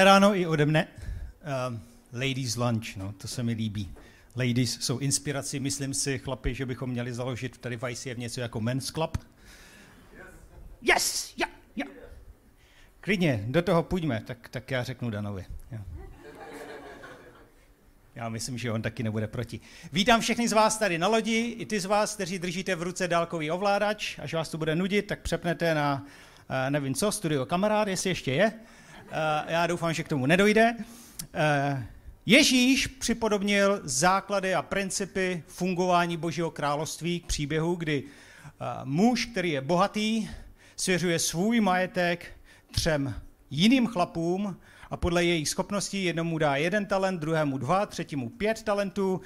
Dobré ráno i ode mne. Uh, ladies lunch, no, to se mi líbí. Ladies jsou inspirací, myslím si, chlapi, že bychom měli založit tady v ICF něco jako men's club. Yes, ja, ja. Klidně, do toho půjdeme, tak, tak já řeknu Danovi. Ja. Já myslím, že on taky nebude proti. Vítám všechny z vás tady na lodi, i ty z vás, kteří držíte v ruce dálkový ovládač. Až vás to bude nudit, tak přepnete na, eh, nevím co, studio kamarád, jestli ještě je. Eh, já doufám, že k tomu nedojde. Eh, Ježíš připodobnil základy a principy fungování Božího království k příběhu, kdy muž, který je bohatý, svěřuje svůj majetek třem jiným chlapům a podle jejich schopností jednomu dá jeden talent, druhému dva, třetímu pět talentů.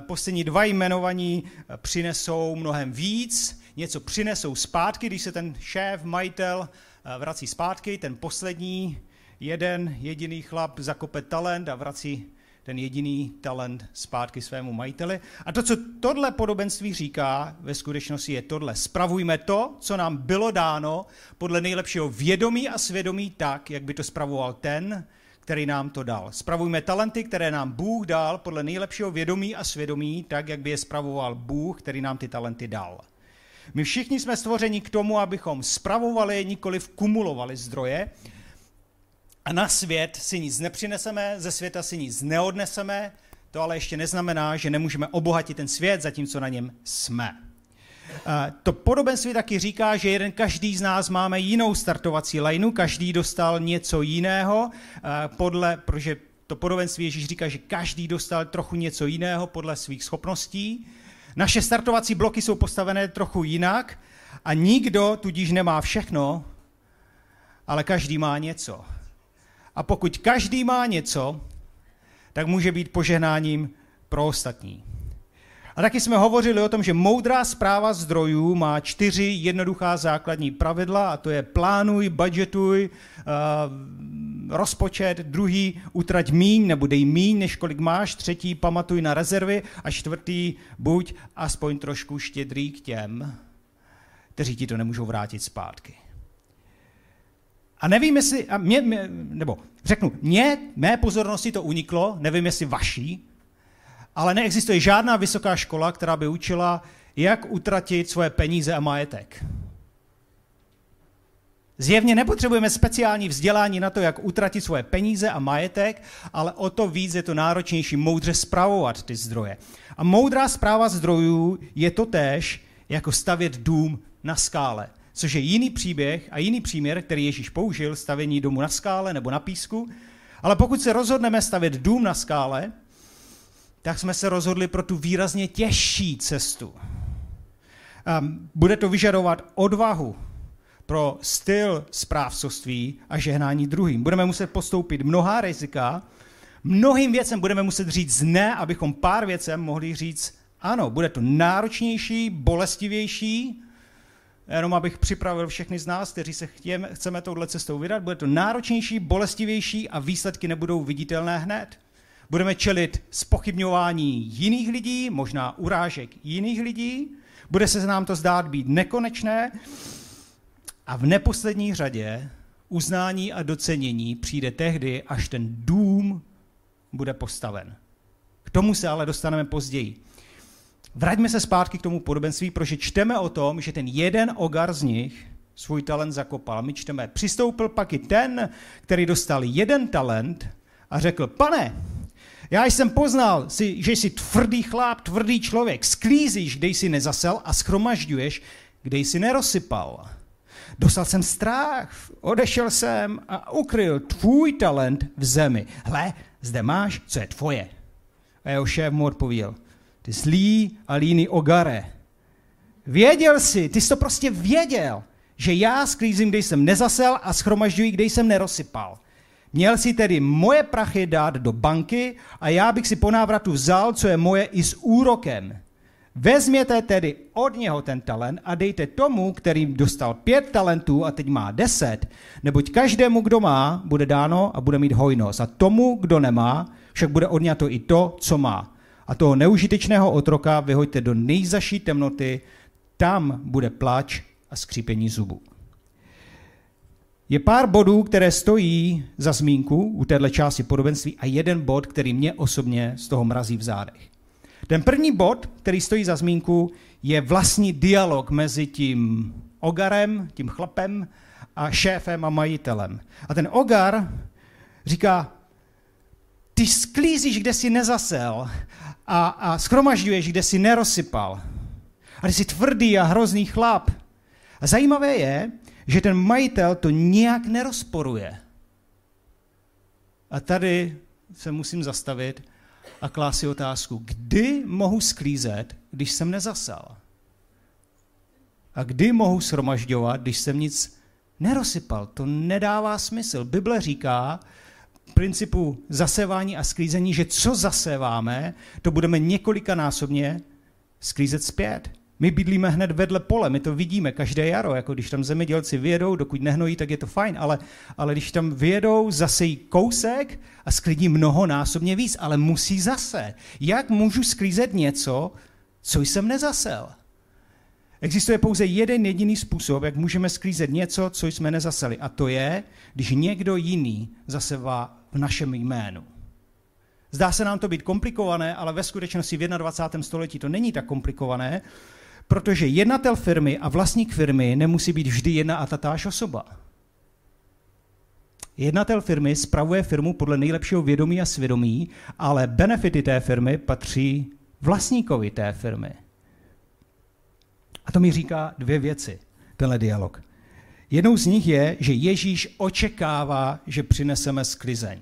Poslední dva jmenovaní přinesou mnohem víc, něco přinesou zpátky, když se ten šéf, majitel vrací zpátky, ten poslední jeden jediný chlap zakope talent a vrací ten jediný talent zpátky svému majiteli. A to, co tohle podobenství říká, ve skutečnosti je tohle. Spravujme to, co nám bylo dáno, podle nejlepšího vědomí a svědomí tak, jak by to spravoval ten, který nám to dal. Spravujme talenty, které nám Bůh dal, podle nejlepšího vědomí a svědomí, tak, jak by je spravoval Bůh, který nám ty talenty dal. My všichni jsme stvořeni k tomu, abychom spravovali, nikoli kumulovali zdroje, a na svět si nic nepřineseme, ze světa si nic neodneseme, to ale ještě neznamená, že nemůžeme obohatit ten svět, zatímco na něm jsme. To podobenství taky říká, že jeden každý z nás máme jinou startovací lajnu, každý dostal něco jiného, podle, protože to podobenství Ježíš říká, že každý dostal trochu něco jiného podle svých schopností. Naše startovací bloky jsou postavené trochu jinak a nikdo tudíž nemá všechno, ale každý má něco. A pokud každý má něco, tak může být požehnáním pro ostatní. A taky jsme hovořili o tom, že moudrá zpráva zdrojů má čtyři jednoduchá základní pravidla, a to je plánuj, budgetuj, uh, rozpočet, druhý utrať míň nebo dej míň, než kolik máš, třetí pamatuj na rezervy a čtvrtý buď aspoň trošku štědrý k těm, kteří ti to nemůžou vrátit zpátky. A nevím, jestli, a mě, mě, nebo řeknu, mě, mé pozornosti to uniklo, nevím, jestli vaší, ale neexistuje žádná vysoká škola, která by učila, jak utratit svoje peníze a majetek. Zjevně nepotřebujeme speciální vzdělání na to, jak utratit svoje peníze a majetek, ale o to víc je to náročnější moudře spravovat ty zdroje. A moudrá zpráva zdrojů je to též, jako stavět dům na skále což je jiný příběh a jiný příměr, který Ježíš použil, stavění domu na skále nebo na písku. Ale pokud se rozhodneme stavět dům na skále, tak jsme se rozhodli pro tu výrazně těžší cestu. Bude to vyžadovat odvahu pro styl správcovství a žehnání druhým. Budeme muset postoupit mnohá rizika, mnohým věcem budeme muset říct ne, abychom pár věcem mohli říct ano. Bude to náročnější, bolestivější, Jenom abych připravil všechny z nás, kteří se chtěme, chceme touhle cestou vydat, bude to náročnější, bolestivější a výsledky nebudou viditelné hned. Budeme čelit spochybňování jiných lidí, možná urážek jiných lidí, bude se nám to zdát být nekonečné a v neposlední řadě uznání a docenění přijde tehdy, až ten dům bude postaven. K tomu se ale dostaneme později. Vraťme se zpátky k tomu podobenství, protože čteme o tom, že ten jeden ogar z nich svůj talent zakopal. My čteme, přistoupil pak i ten, který dostal jeden talent a řekl, pane, já jsem poznal, že jsi tvrdý chláp, tvrdý člověk, sklízíš, kde jsi nezasel a schromažďuješ, kde jsi nerosypal. Dostal jsem strach, odešel jsem a ukryl tvůj talent v zemi. Hle, zde máš, co je tvoje. A jeho šéf mu odpověděl, ty zlý a líný ogare. Věděl jsi, ty jsi to prostě věděl, že já sklízím, kde jsem nezasel a schromažďuji, kde jsem nerosypal. Měl si tedy moje prachy dát do banky a já bych si po návratu vzal, co je moje, i s úrokem. Vezměte tedy od něho ten talent a dejte tomu, který dostal pět talentů a teď má deset, neboť každému, kdo má, bude dáno a bude mít hojnost. A tomu, kdo nemá, však bude odňato i to, co má a toho neužitečného otroka vyhoďte do nejzaší temnoty, tam bude plač a skřípení zubů. je pár bodů, které stojí za zmínku u téhle části podobenství a jeden bod, který mě osobně z toho mrazí v zádech. Ten první bod, který stojí za zmínku, je vlastní dialog mezi tím ogarem, tím chlapem a šéfem a majitelem. A ten ogar říká, ty sklízíš, kde jsi nezasel a, a schromažďuješ, kde jsi nerozsypal. A jsi tvrdý a hrozný chlap. A zajímavé je, že ten majitel to nijak nerozporuje. A tady se musím zastavit a klást si otázku, kdy mohu sklízet, když jsem nezasal? A kdy mohu shromažďovat, když jsem nic nerozsypal? To nedává smysl. Bible říká, principu zasevání a sklízení, že co zaseváme, to budeme několikanásobně sklízet zpět. My bydlíme hned vedle pole, my to vidíme každé jaro, jako když tam zemědělci vyjedou, dokud nehnojí, tak je to fajn, ale, ale když tam vyjedou, zasejí kousek a sklidí mnohonásobně víc, ale musí zase. Jak můžu sklízet něco, co jsem nezasel? Existuje pouze jeden jediný způsob, jak můžeme sklízet něco, co jsme nezaseli, a to je, když někdo jiný zasevá v našem jménu. Zdá se nám to být komplikované, ale ve skutečnosti v 21. století to není tak komplikované, protože jednatel firmy a vlastník firmy nemusí být vždy jedna a tatáž osoba. Jednatel firmy spravuje firmu podle nejlepšího vědomí a svědomí, ale benefity té firmy patří vlastníkovi té firmy. A to mi říká dvě věci, tenhle dialog. Jednou z nich je, že Ježíš očekává, že přineseme sklizeň.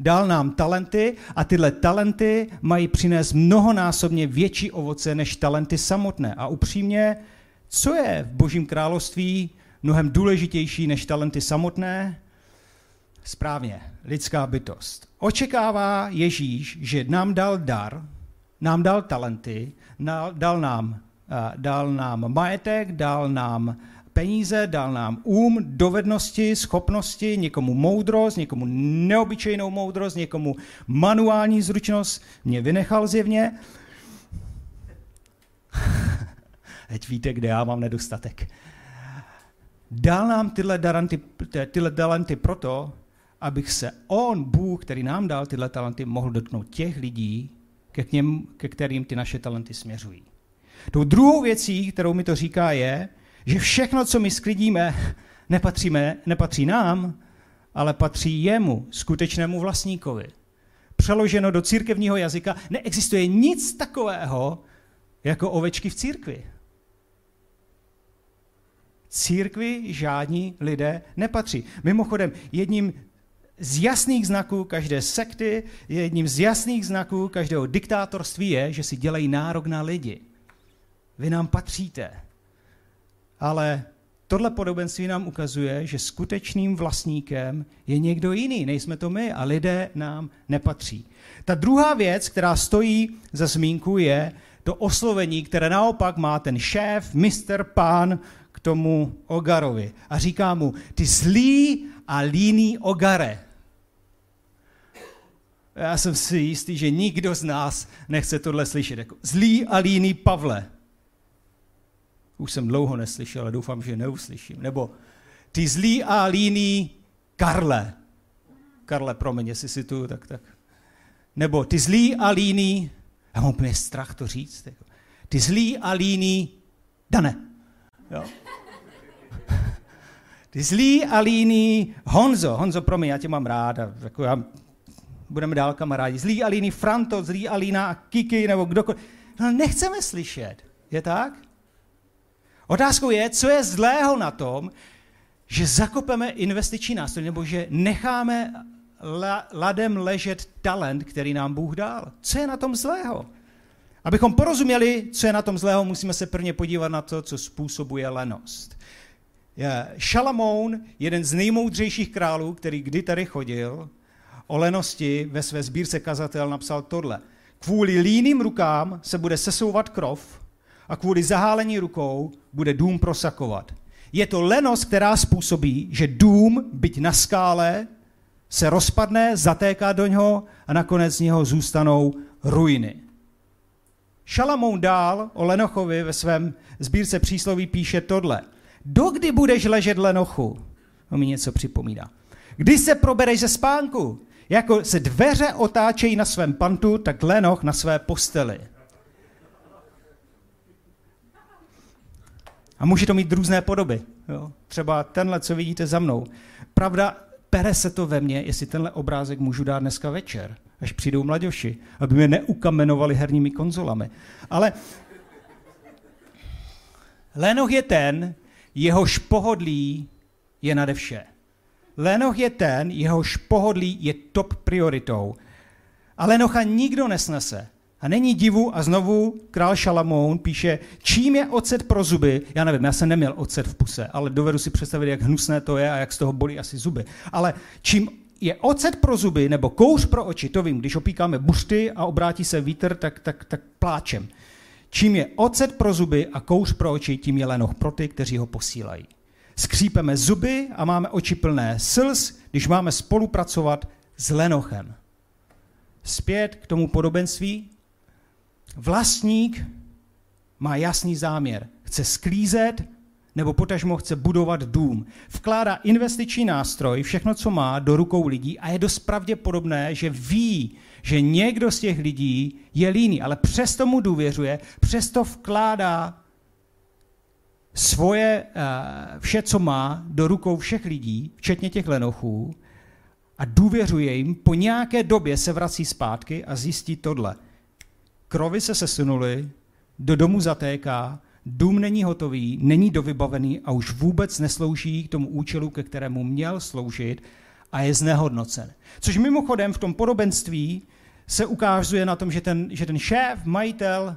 Dal nám talenty a tyhle talenty mají přinést mnohonásobně větší ovoce než talenty samotné. A upřímně, co je v Božím království mnohem důležitější než talenty samotné? Správně, lidská bytost. Očekává Ježíš, že nám dal dar, nám dal talenty, dal nám, dal nám majetek, dal nám peníze, dal nám um, dovednosti, schopnosti, někomu moudrost, někomu neobyčejnou moudrost, někomu manuální zručnost, mě vynechal zjevně. Teď víte, kde já mám nedostatek. Dal nám tyhle, daranty, tyhle talenty proto, abych se on, Bůh, který nám dal tyhle talenty, mohl dotknout těch lidí, ke, něm, ke kterým ty naše talenty směřují. Tou druhou věcí, kterou mi to říká, je, že všechno, co my sklidíme, nepatříme, nepatří nám, ale patří jemu, skutečnému vlastníkovi. Přeloženo do církevního jazyka, neexistuje nic takového jako ovečky v církvi. Církvi žádní lidé nepatří. Mimochodem, jedním z jasných znaků každé sekty, jedním z jasných znaků každého diktátorství je, že si dělají nárok na lidi. Vy nám patříte. Ale tohle podobenství nám ukazuje, že skutečným vlastníkem je někdo jiný, nejsme to my a lidé nám nepatří. Ta druhá věc, která stojí za zmínku, je to oslovení, které naopak má ten šéf, mister pán k tomu Ogarovi. A říká mu, ty zlý a líný Ogare. Já jsem si jistý, že nikdo z nás nechce tohle slyšet. Jako zlý a líný Pavle už jsem dlouho neslyšel, ale doufám, že neuslyším. Nebo ty zlý a líný Karle. Karle, promiň, jestli si tu, tak tak. Nebo ty zlý a líný, já mám úplně strach to říct, jako. ty zlý a líný Dane. Jo. Ty zlý a líný Honzo. Honzo, promiň, já tě mám rád. A jako já, budeme dál kamarádi. Zlý a líný Franto, zlý a líná Kiki, nebo kdokoliv. No, nechceme slyšet. Je tak? Otázkou je, co je zlého na tom, že zakopeme investiční nástroj, nebo že necháme la, ladem ležet talent, který nám Bůh dal. Co je na tom zlého? Abychom porozuměli, co je na tom zlého, musíme se prvně podívat na to, co způsobuje lenost. Šalamoun, jeden z nejmoudřejších králů, který kdy tady chodil, o lenosti ve své sbírce kazatel napsal tohle. Kvůli líným rukám se bude sesouvat krov a kvůli zahálení rukou bude dům prosakovat. Je to lenost, která způsobí, že dům, byť na skále, se rozpadne, zatéká do něho a nakonec z něho zůstanou ruiny. Šalamoun dál o Lenochovi ve svém sbírce přísloví píše tohle. Dokdy budeš ležet Lenochu? To mi něco připomíná. Když se probereš ze spánku, jako se dveře otáčejí na svém pantu, tak lenoch na své posteli. A může to mít různé podoby. Jo? Třeba tenhle, co vidíte za mnou. Pravda, pere se to ve mně, jestli tenhle obrázek můžu dát dneska večer, až přijdou mladoši, aby mě neukamenovali herními konzolami. Ale Lenoch je ten, jehož pohodlí je nade vše. Lenoch je ten, jehož pohodlí je top prioritou. A Lenocha nikdo nesnese. A není divu a znovu král Šalamoun píše, čím je ocet pro zuby, já nevím, já jsem neměl ocet v puse, ale dovedu si představit, jak hnusné to je a jak z toho bolí asi zuby. Ale čím je ocet pro zuby nebo kouř pro oči, to vím, když opíkáme buřty a obrátí se vítr, tak, tak, tak pláčem. Čím je ocet pro zuby a kouř pro oči, tím je lenoch pro ty, kteří ho posílají. Skřípeme zuby a máme oči plné slz, když máme spolupracovat s lenochem. Zpět k tomu podobenství. Vlastník má jasný záměr. Chce sklízet nebo potažmo chce budovat dům. Vkládá investiční nástroj, všechno, co má, do rukou lidí a je dost pravděpodobné, že ví, že někdo z těch lidí je líný, ale přesto mu důvěřuje, přesto vkládá svoje, eh, vše, co má, do rukou všech lidí, včetně těch lenochů, a důvěřuje jim, po nějaké době se vrací zpátky a zjistí tohle. Krovy se sesunuly, do domu zatéká, dům není hotový, není dovybavený a už vůbec neslouží k tomu účelu, ke kterému měl sloužit a je znehodnocen. Což mimochodem v tom podobenství se ukazuje na tom, že ten, že ten šéf, majitel,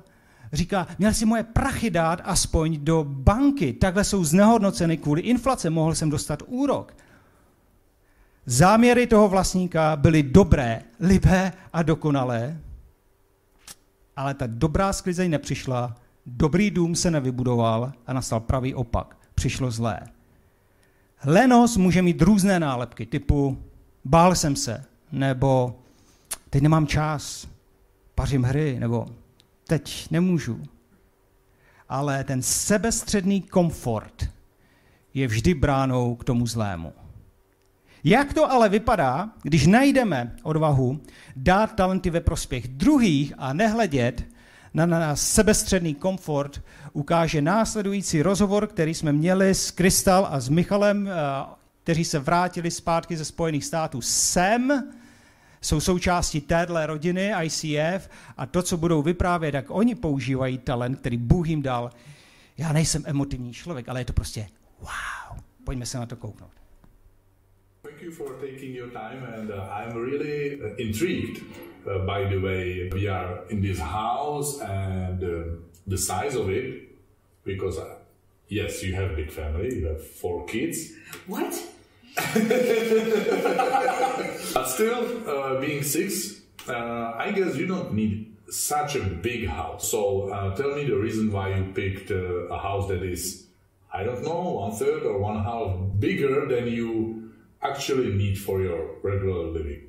říká, měl si moje prachy dát aspoň do banky, takhle jsou znehodnoceny kvůli inflace, mohl jsem dostat úrok. Záměry toho vlastníka byly dobré, libé a dokonalé, ale ta dobrá sklizeň nepřišla, dobrý dům se nevybudoval a nastal pravý opak. Přišlo zlé. Lenos může mít různé nálepky, typu bál jsem se, nebo teď nemám čas, pařím hry, nebo teď nemůžu. Ale ten sebestředný komfort je vždy bránou k tomu zlému. Jak to ale vypadá, když najdeme odvahu dát talenty ve prospěch druhých a nehledět na, na sebestředný komfort, ukáže následující rozhovor, který jsme měli s Krystal a s Michalem, eh, kteří se vrátili zpátky ze Spojených států sem, jsou součástí téhle rodiny ICF a to, co budou vyprávět, tak oni používají talent, který Bůh jim dal. Já nejsem emotivní člověk, ale je to prostě wow. Pojďme se na to kouknout. Thank you for taking your time, and uh, I'm really uh, intrigued. Uh, by the way, we are in this house and uh, the size of it, because uh, yes, you have a big family, you have four kids. What? but still, uh, being six, I guess you don't need such a big house. So tell me the reason why you picked a house that is, I don't know, one third or one half bigger than you actually need for your regular living?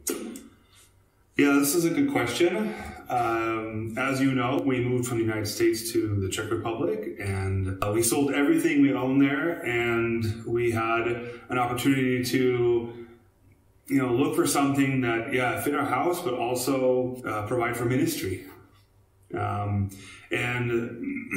Yeah, this is a good question. Um, as you know, we moved from the United States to the Czech Republic and uh, we sold everything we owned there and we had an opportunity to you know look for something that yeah fit our house but also uh, provide for ministry um, and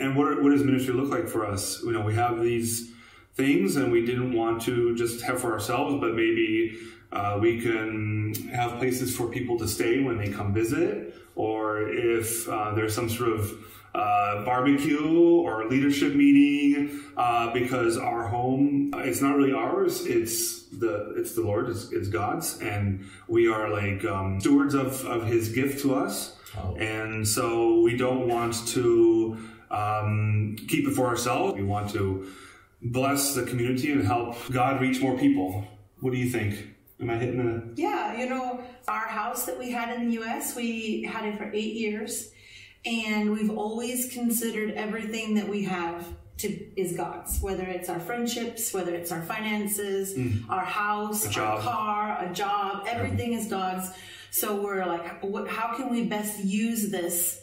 and what, what does ministry look like for us you know we have these things and we didn't want to just have for ourselves, but maybe uh, we can have places for people to stay when they come visit, or if uh, there's some sort of uh, barbecue or leadership meeting, uh, because our home it's not really ours; it's the it's the Lord, it's, it's God's, and we are like um, stewards of of His gift to us, oh. and so we don't want to um, keep it for ourselves. We want to bless the community and help God reach more people. What do you think? Am I hitting the? Yeah, you know, our house that we had in the U.S., we had it for eight years, and we've always considered everything that we have to is God's. Whether it's our friendships, whether it's our finances, mm. our house, our car, a job, everything is God's. So we're like, what, how can we best use this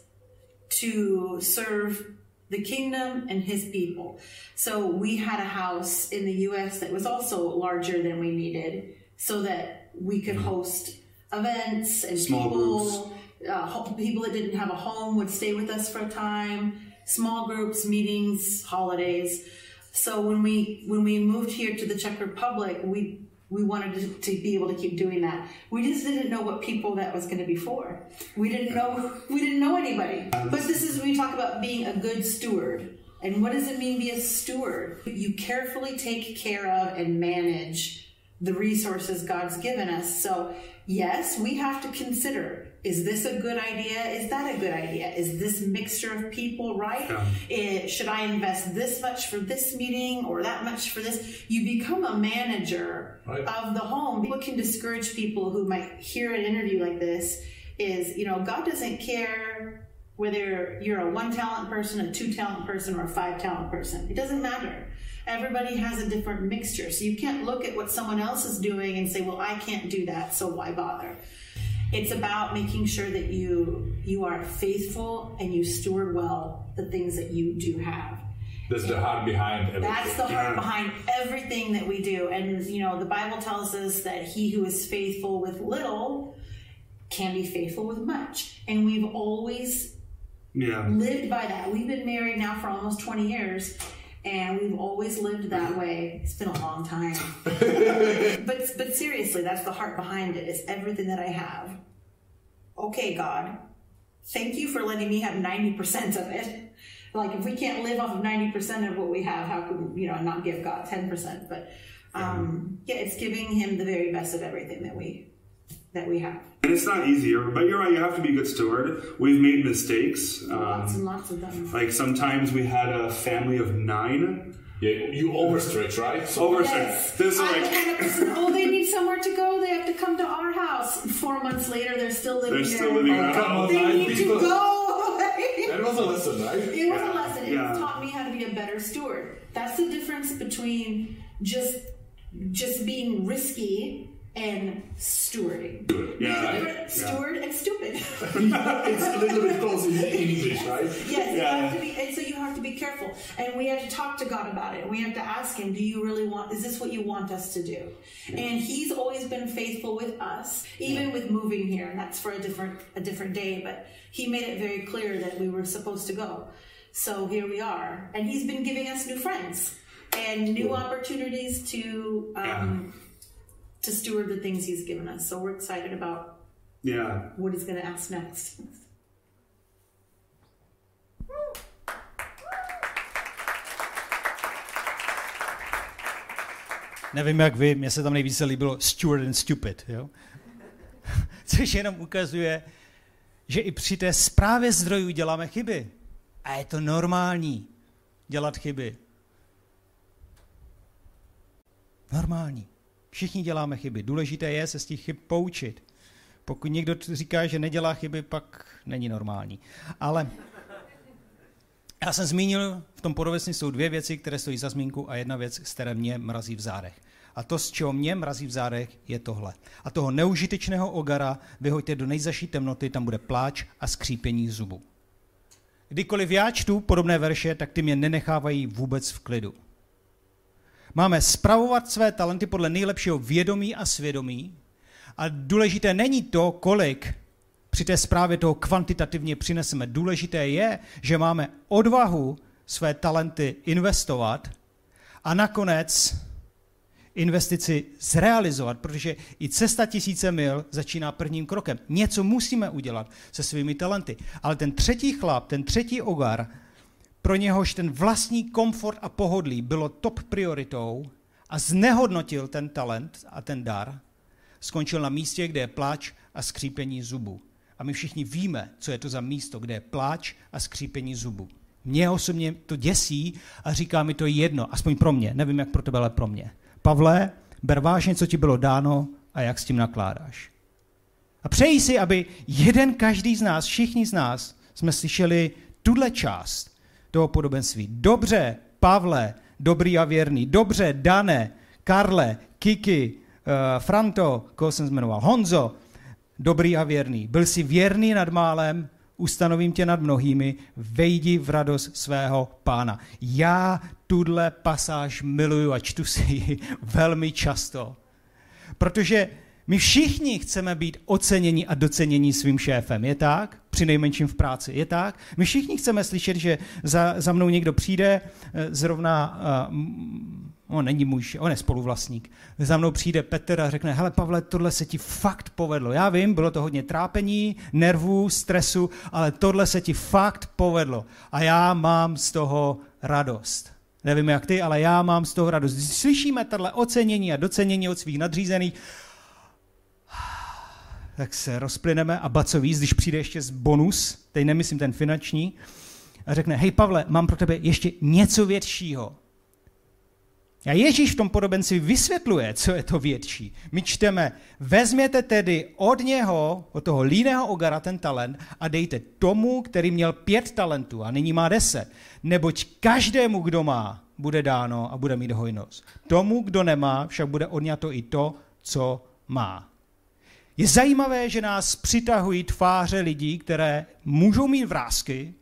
to serve the kingdom and his people. So we had a house in the US that was also larger than we needed so that we could host events and Small people, uh, people that didn't have a home would stay with us for a time, small groups, meetings, holidays. So when we when we moved here to the Czech Republic, we we wanted to, to be able to keep doing that. We just didn't know what people that was going to be for. We didn't know we didn't know anybody. But this is we talk about being a good steward. And what does it mean to be a steward? You carefully take care of and manage the resources God's given us. So, yes, we have to consider is this a good idea? Is that a good idea? Is this mixture of people right? Yeah. Eh, should I invest this much for this meeting or that much for this? You become a manager Right. of the home. What can discourage people who might hear an interview like this is, you know, God doesn't care whether you're a one talent person, a two talent person, or a five talent person. It doesn't matter. Everybody has a different mixture. So you can't look at what someone else is doing and say, well, I can't do that, so why bother? It's about making sure that you you are faithful and you steward well the things that you do have. That's the heart behind everything. That's the heart behind everything that we do. And you know, the Bible tells us that he who is faithful with little can be faithful with much. And we've always Yeah. lived by that. We've been married now for almost 20 years and we've always lived that way. It's been a long time. but but seriously, that's the heart behind it. it. Is everything that I have. Okay, God. Thank you for letting me have 90% of it. Like if we can't live off of 90% of what we have, how could we, you know, not give God 10%? But um yeah, it's giving him the very best of everything that we that we have. And it's not easier, but you're right. You have to be a good steward. We've made mistakes. lots and Um, lots of them. like sometimes we had a family of nine. Yeah, you overstretch, right? So Oversight. Yes. This is like the kind of person, oh, they need somewhere to go. They have to come to our house. Four months later, they're still living They're there. still living there. Come They nine need to go. that was a lesson, right? it was a lesson. It Yeah. taught me how to be a better steward. That's the difference between just just being risky and stewarding. yeah, yeah. Steward and stupid. it's a little bit close in English, right? Yes, you Yeah. have to be, and so you have to be careful. And we have to talk to God about it. We have to ask Him, "Do you really want? Is this what you want us to do?" And He's always been faithful with us, even with moving here. And that's for a different a different day. But He made it very clear that we were supposed to go. So here we are, and He's been giving us new friends and new opportunities to um, to steward the things He's given us. So we're excited about yeah. what He's going to ask next. Nevím jak vy, mně se tam nejvíce líbilo steward and stupid. Jo? Což jenom ukazuje, že i při té zprávě zdrojů děláme chyby. A je to normální dělat chyby. Normální. Všichni děláme chyby. Důležité je se z těch chyb poučit. Pokud někdo říká, že nedělá chyby, pak není normální. Ale já jsem zmínil, v tom podobesní jsou dvě věci, které stojí za zmínku a jedna věc, z které mě mrazí v zádech. A to, z čeho mě mrazí v zádech, je tohle. A toho neužitečného ogara vyhoďte do nejzaší temnoty, tam bude pláč a skřípění zubů. Kdykoliv já čtu podobné verše, tak ty mě nenechávají vůbec v klidu. Máme spravovat své talenty podle nejlepšího vědomí a svědomí. A důležité není to, kolik při té zprávě toho kvantitativně přineseme. Důležité je, že máme odvahu své talenty investovat a nakonec investici zrealizovat, protože i cesta tisíce mil začíná prvním krokem. Něco musíme udělat se svými talenty. Ale ten třetí chlap, ten třetí ogar, pro něhož ten vlastní komfort a pohodlí bylo top prioritou a znehodnotil ten talent a ten dar, skončil na místě, kde je pláč a skřípení zubů. A my všichni víme, co je to za místo, kde je pláč a skřípení zubů. Mě osobně to děsí a říká mi to jedno, aspoň pro mě, nevím jak pro tebe, ale pro mě. Pavle, ber vážně, co ti bylo dáno a jak s tím nakládáš. A přeji si, aby jeden každý z nás, všichni z nás, jsme slyšeli tuhle část toho podobenství. Dobře, Pavle, dobrý a věrný. Dobře, Dane, Karle, Kiki, uh, Franto, koho jsem jmenoval, Honzo, dobrý a věrný. Byl jsi věrný nad málem, ustanovím tě nad mnohými, vejdi v radost svého pána. Já tuhle pasáž miluju a čtu si ji velmi často. Protože my všichni chceme být oceněni a doceněni svým šéfem. Je tak? Při nejmenším v práci. Je tak? My všichni chceme slyšet, že za, za mnou někdo přijde, eh, zrovna, uh, on není můj, on je spoluvlastník, za mnou přijde Petr a řekne, hele Pavle, tohle se ti fakt povedlo. Já vím, bylo to hodně trápení, nervů, stresu, ale tohle se ti fakt povedlo. A já mám z toho radost. Nevím jak ty, ale já mám z toho radost. Slyšíme tohle ocenění a docenění od svých nadřízených, tak se rozplyneme a baco víc, když přijde ještě z bonus, teď nemyslím ten finanční, a řekne, hej Pavle, mám pro tebe ještě něco většího. A Ježíš v tom podobenci vysvětluje, co je to větší. My čteme, vezměte tedy od něho, od toho líného ogara ten talent a dejte tomu, který měl pět talentů a nyní má deset. Neboť každému, kdo má, bude dáno a bude mít hojnost. Tomu, kdo nemá, však bude odňato i to, co má. Je zajímavé, že nás přitahují tváře lidí, které můžou mít vrázky,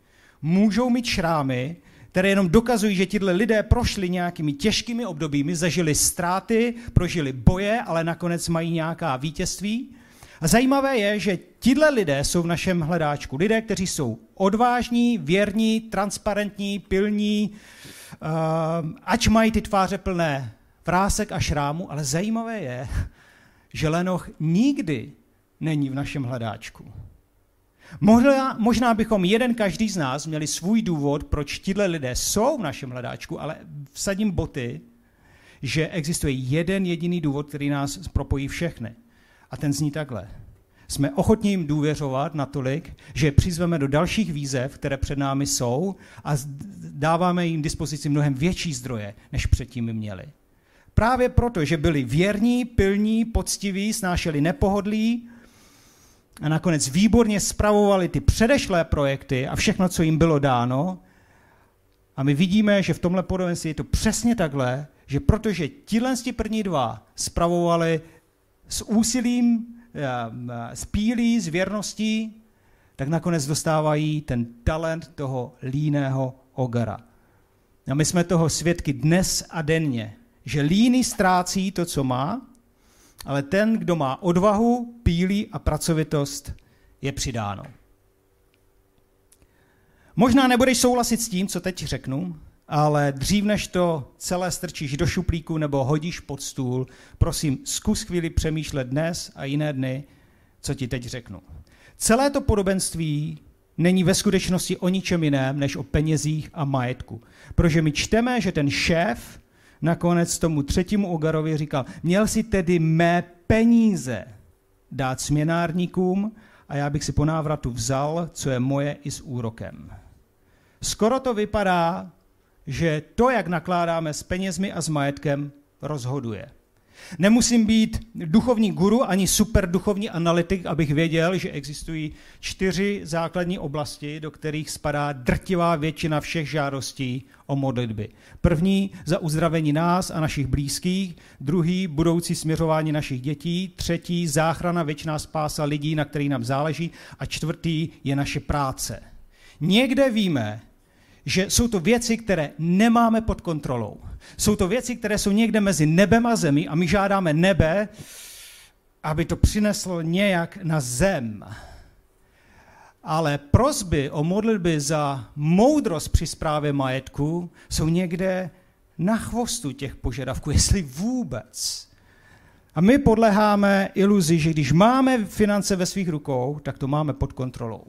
můžou mít šrámy, které jenom dokazují, že tihle lidé prošli nějakými těžkými obdobími, zažili ztráty, prožili boje, ale nakonec mají nějaká vítězství. A zajímavé je, že tihle lidé jsou v našem hledáčku. Lidé, kteří jsou odvážní, věrní, transparentní, pilní, uh, ač mají ty tváře plné vrásek a šrámu, ale zajímavé je, že Lenoch nikdy není v našem hledáčku. Možná, možná bychom jeden každý z nás měli svůj důvod, proč tihle lidé jsou v našem hledáčku, ale vsadím boty, že existuje jeden jediný důvod, který nás propojí všechny. A ten zní takhle. Jsme ochotní jim důvěřovat natolik, že přizveme do dalších výzev, které před námi jsou a dáváme jim dispozici mnohem větší zdroje, než předtím měli. Právě proto, že byli věrní, pilní, poctiví, snášeli nepohodlí a nakonec výborně spravovali ty předešlé projekty a všechno, co jim bylo dáno. A my vidíme, že v tomhle podobenství je to přesně takhle, že protože tihle první dva spravovali s úsilím, eh, s pílí, s věrností, tak nakonec dostávají ten talent toho líného ogara. A my jsme toho svědky dnes a denně že líný ztrácí to, co má, ale ten, kdo má odvahu, pílí a pracovitost, je přidáno. Možná nebudeš souhlasit s tím, co teď řeknu, ale dřív než to celé strčíš do šuplíku nebo hodíš pod stůl, prosím, zkus chvíli přemýšlet dnes a jiné dny, co ti teď řeknu. Celé to podobenství není ve skutečnosti o ničem jiném, než o penězích a majetku. Protože my čteme, že ten šéf nakonec tomu třetímu Ogarovi říkal, měl si tedy mé peníze dát směnárníkům a já bych si po návratu vzal, co je moje i s úrokem. Skoro to vypadá, že to, jak nakládáme s penězmi a s majetkem, rozhoduje. Nemusím být duchovní guru ani super duchovní analytik, abych věděl, že existují čtyři základní oblasti, do kterých spadá drtivá většina všech žádostí o modlitby. První za uzdravení nás a našich blízkých, druhý budoucí směřování našich dětí, třetí záchrana věčná spása lidí, na kterých nám záleží a čtvrtý je naše práce. Někde víme, že jsou to věci, které nemáme pod kontrolou. Jsou to věci, které jsou někde mezi nebem a zemí a my žádáme nebe, aby to přineslo nějak na zem. Ale prozby o modlitby za moudrost při správě majetku jsou někde na chvostu těch požadavků, jestli vůbec. A my podleháme iluzi, že když máme finance ve svých rukou, tak to máme pod kontrolou.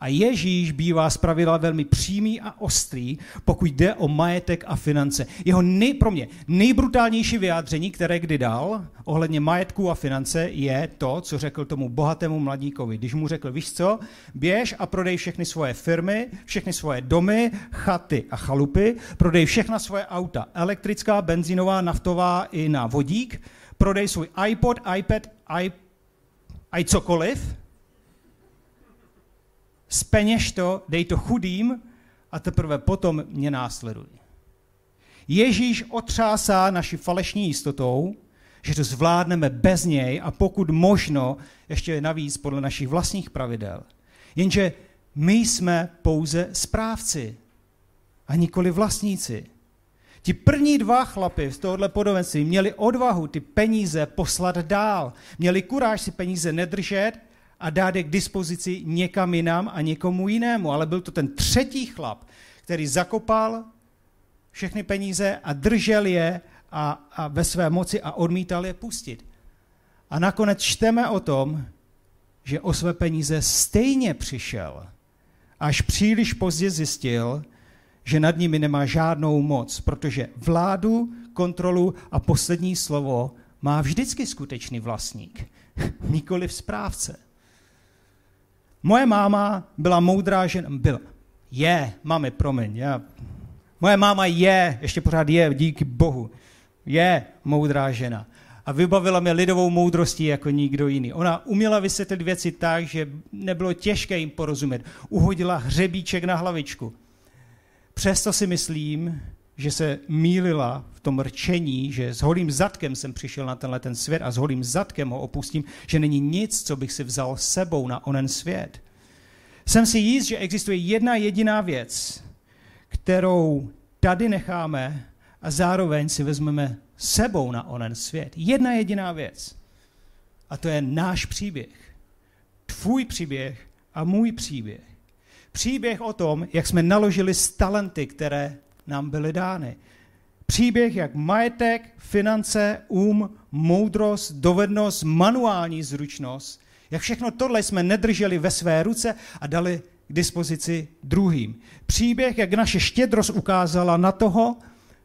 A Ježíš bývá zpravidla velmi přímý a ostrý, pokud jde o majetek a finance. Jeho nej, pro mě nejbrutálnější vyjádření, které kdy dal ohledně majetku a finance, je to, co řekl tomu bohatému mladíkovi. Když mu řekl, víš co, běž a prodej všechny svoje firmy, všechny svoje domy, chaty a chalupy, prodej všechna svoje auta, elektrická, benzínová, naftová i na vodík, prodej svůj iPod, iPad, i, i cokoliv, speněž to, dej to chudým a teprve potom mě následuj. Ježíš otřásá naši falešní jistotou, že to zvládneme bez něj a pokud možno ještě navíc podle našich vlastních pravidel. Jenže My jsme pouze správci a nikoli vlastníci. Ti první dva chlapy z tohohle podobenství měli odvahu ty peníze poslat dál. Měli kuráž si peníze nedržet a dát je k dispozici někam jinam a někomu jinému. Ale byl to ten třetí chlap, který zakopal všechny peníze a držel je a, a ve své moci a odmítal je pustit. A nakonec čteme o tom, že o své peníze stejně přišel. Až příliš pozdě zjistil, že nad nimi nemá žádnou moc, protože vládu, kontrolu a poslední slovo má vždycky skutečný vlastník, nikoli správce. Moje máma byla moudrá žena, byla, je, mami, promiň, já, moje máma je, ještě pořád je, díky Bohu, je moudrá žena. A vybavila mě lidovou moudrostí jako nikdo jiný. Ona uměla vysvětlit věci tak, že nebylo těžké jim porozumět. Uhodila hřebíček na hlavičku. Přesto si myslím, že se mýlila v tom rčení, že s holým zadkem jsem přišel na tenhle ten svět a s holým zadkem ho opustím, že není nic, co bych si vzal sebou na onen svět. Jsem si jist, že existuje jedna jediná věc, kterou tady necháme a zároveň si vezmeme sebou na onen svět. Jedna jediná věc. A to je náš příběh. Tvůj příběh a můj příběh. Příběh o tom, jak jsme naložili s talenty, které nám byly dány. Příběh, jak majetek, finance, um, moudrost, dovednost, manuální zručnost, jak všechno tohle jsme nedrželi ve své ruce a dali k dispozici druhým. Příběh, jak naše štědrost ukázala na toho,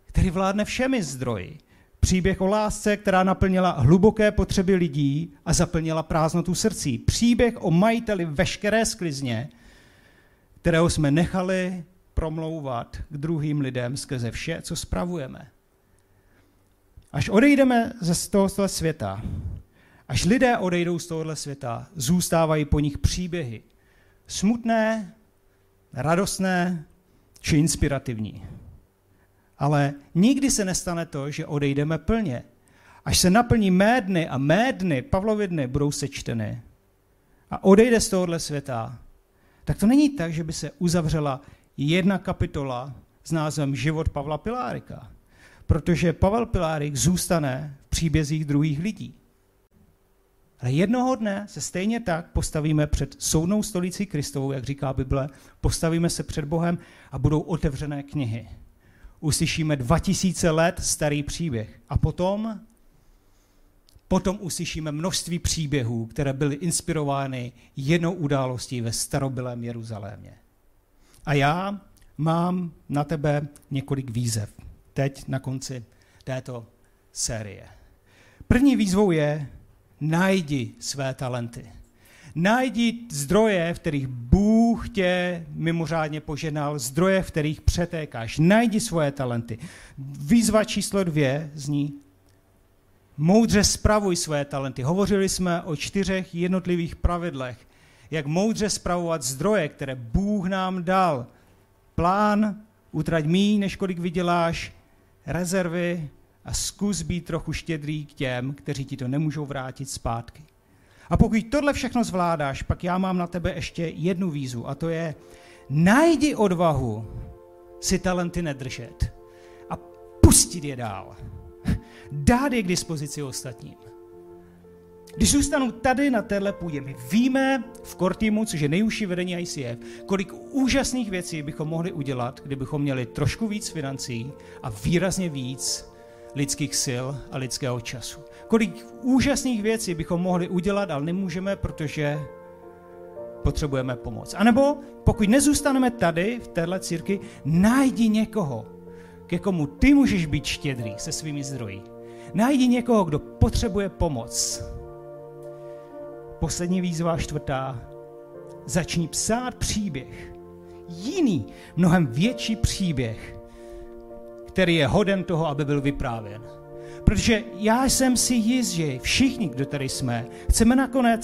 který vládne všemi zdroji. Příběh o lásce, která naplnila hluboké potřeby lidí a zaplnila prázdnotu srdcí. Příběh o majiteli veškeré sklizně, kterého jsme nechali promlouvat k druhým lidem skrze vše, co spravujeme. Až odejdeme ze tohoto světa, až lidé odejdou z tohoto světa, zůstávají po nich příběhy. Smutné, radostné či inspirativní. Ale nikdy se nestane to, že odejdeme plně. Až se naplní mé dny a mé dny, Pavlovy dny, budou sečteny a odejde z tohohle světa, tak to není tak, že by se uzavřela jedna kapitola s názvem Život Pavla Pilárika. Protože Pavel Pilárik zůstane v příbězích druhých lidí. Ale jednoho dne se stejně tak postavíme před soudnou stolicí Kristovou, jak říká Bible, postavíme se před Bohem a budou otevřené knihy uslyšíme 2000 let starý příběh. A potom, potom uslyšíme množství příběhů, které byly inspirovány jednou událostí ve starobylém Jeruzalémě. A já mám na tebe několik výzev teď na konci této série. První výzvou je najdi své talenty. Najdi zdroje, v kterých Bůh tě mimořádně poženal, zdroje, v kterých přetékáš. Najdi svoje talenty. Výzva číslo dvě zní, moudře spravuj své talenty. Hovořili jsme o čtyřech jednotlivých pravidlech, jak moudře spravovat zdroje, které Bůh nám dal. Plán, utrať míň, než kolik vyděláš, rezervy a zkus být trochu štědrý k těm, kteří ti to nemůžou vrátit zpátky. A pokud tohle všechno zvládáš, pak já mám na tebe ještě jednu výzvu a to je najdi odvahu si talenty nedržet a pustit je dál. Dát je k dispozici ostatním. Když zůstanu tady na téhle půdě, my víme v Kortimu, což je nejužší vedení ICF, kolik úžasných věcí bychom mohli udělat, kdybychom měli trošku víc financí a výrazně víc lidských sil a lidského času. Kolik úžasných věcí bychom mohli udělat, ale nemůžeme, protože potřebujeme pomoc. A nebo pokud nezůstaneme tady, v téhle círky, najdi někoho, ke komu ty můžeš být štědrý se svými zdroji. Najdi někoho, kdo potřebuje pomoc. Poslední výzva, čtvrtá. Začni psát příběh. Jiný, mnohem větší příběh, který je hoden toho, aby byl vyprávěn. Protože já jsem si jist, že všichni, kdo tady jsme, chceme nakonec,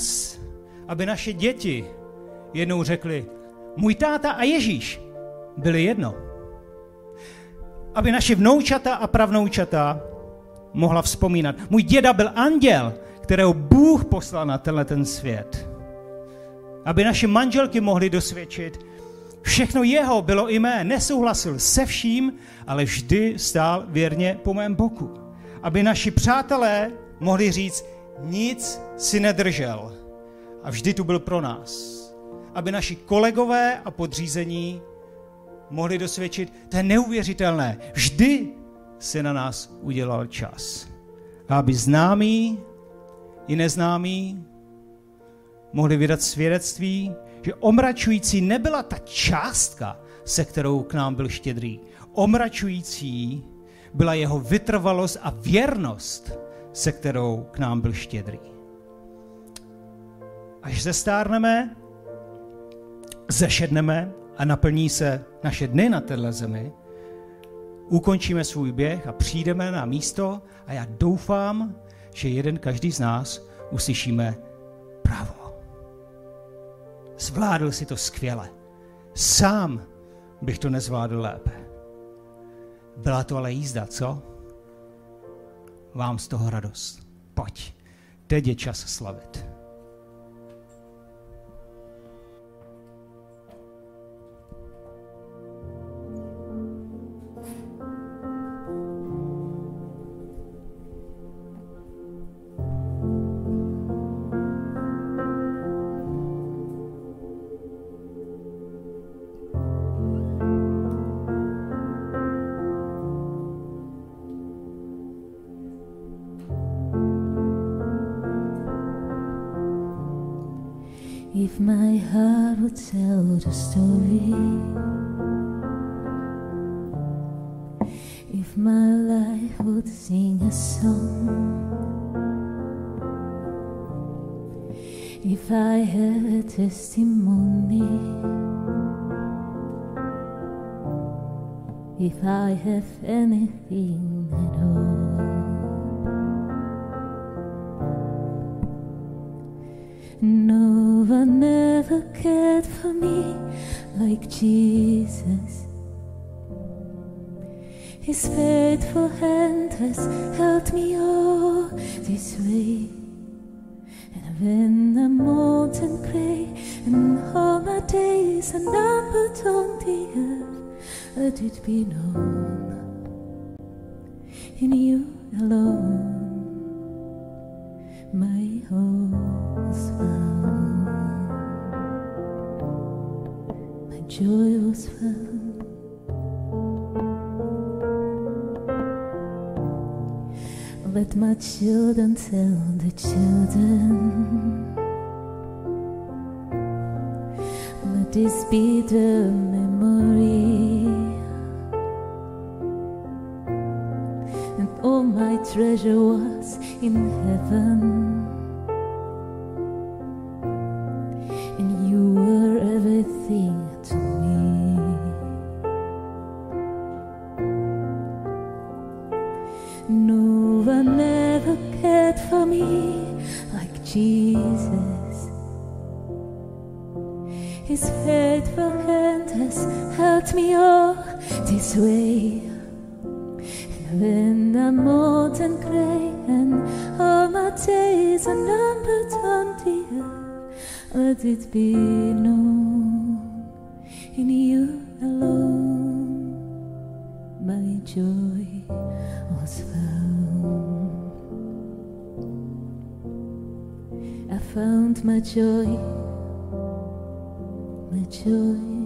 aby naše děti jednou řekli, můj táta a Ježíš byli jedno. Aby naše vnoučata a pravnoučata mohla vzpomínat. Můj děda byl anděl, kterého Bůh poslal na tenhle ten svět. Aby naše manželky mohly dosvědčit, všechno jeho bylo i mé, nesouhlasil se vším, ale vždy stál věrně po mém boku. Aby naši přátelé mohli říct, nic si nedržel a vždy tu byl pro nás. Aby naši kolegové a podřízení mohli dosvědčit, to je neuvěřitelné, vždy se na nás udělal čas. A aby známí i neznámí mohli vydat svědectví, že omračující nebyla ta částka, se kterou k nám byl štědrý. Omračující byla jeho vytrvalost a věrnost, se kterou k nám byl štědrý. Až zestárneme, zešedneme a naplní se naše dny na téhle zemi, ukončíme svůj běh a přijdeme na místo a já doufám, že jeden každý z nás uslyšíme právo. Zvládl si to skvěle. Sám bych to nezvládl lépe. Byla to ale jízda, co? Vám z toho radost. Pojď, teď je čas slavit. His faithful hand has held me all this way. And when I'm old and gray and all my days are numbered on the earth, let it be known in you alone my hope's found. My joy was found. Let my children tell the children. Let this be the memory. And all my treasure was in heaven. His faithful hand has held me all this way. And when I'm old and gray and all my days are numbered on the earth, let it be known in you alone my joy was found. I found my joy, my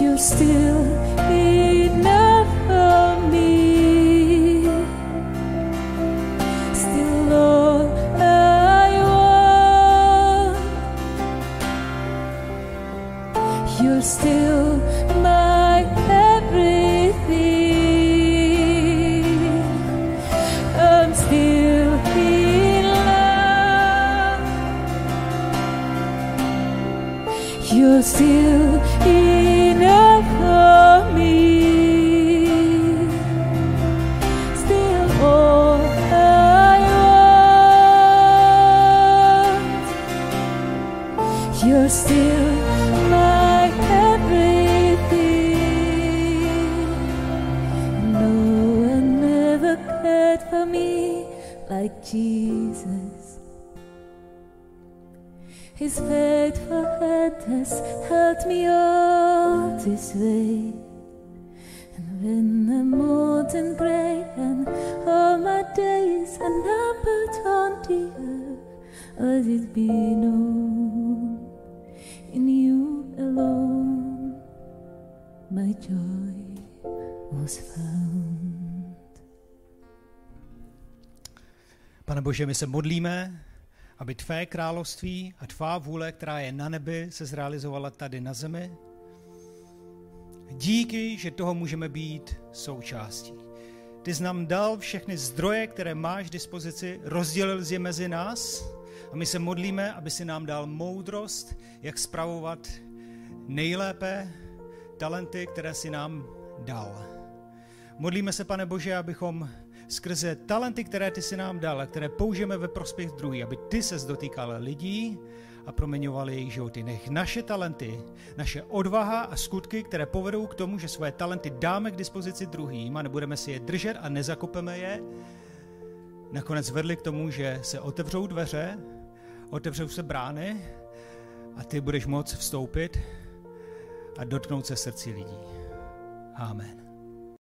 You're still enough earth, let it be known in you alone my joy was found. Pane Bože, my se modlíme, aby tvé království a tvá vůle, která je na nebi, se zrealizovala tady na zemi. Díky, že toho můžeme být součástí. Ty jsi nám dal všechny zdroje, které máš k dispozici, rozdělil je mezi nás a my se modlíme, aby si nám dal moudrost, jak spravovat nejlépe talenty, které si nám dal. Modlíme se, pane Bože, abychom skrze talenty, které ty si nám dal a které použijeme ve prospěch druhý, aby ty se dotýkal lidí a proměňoval jejich životy. Nech naše talenty, naše odvaha a skutky, které povedou k tomu, že svoje talenty dáme k dispozici druhým a nebudeme si je držet a nezakopeme je, nakonec vedli k tomu, že se otevřou dveře, otevřou se brány a ty budeš moct vstoupit a dotknout se srdcí lidí. Amen.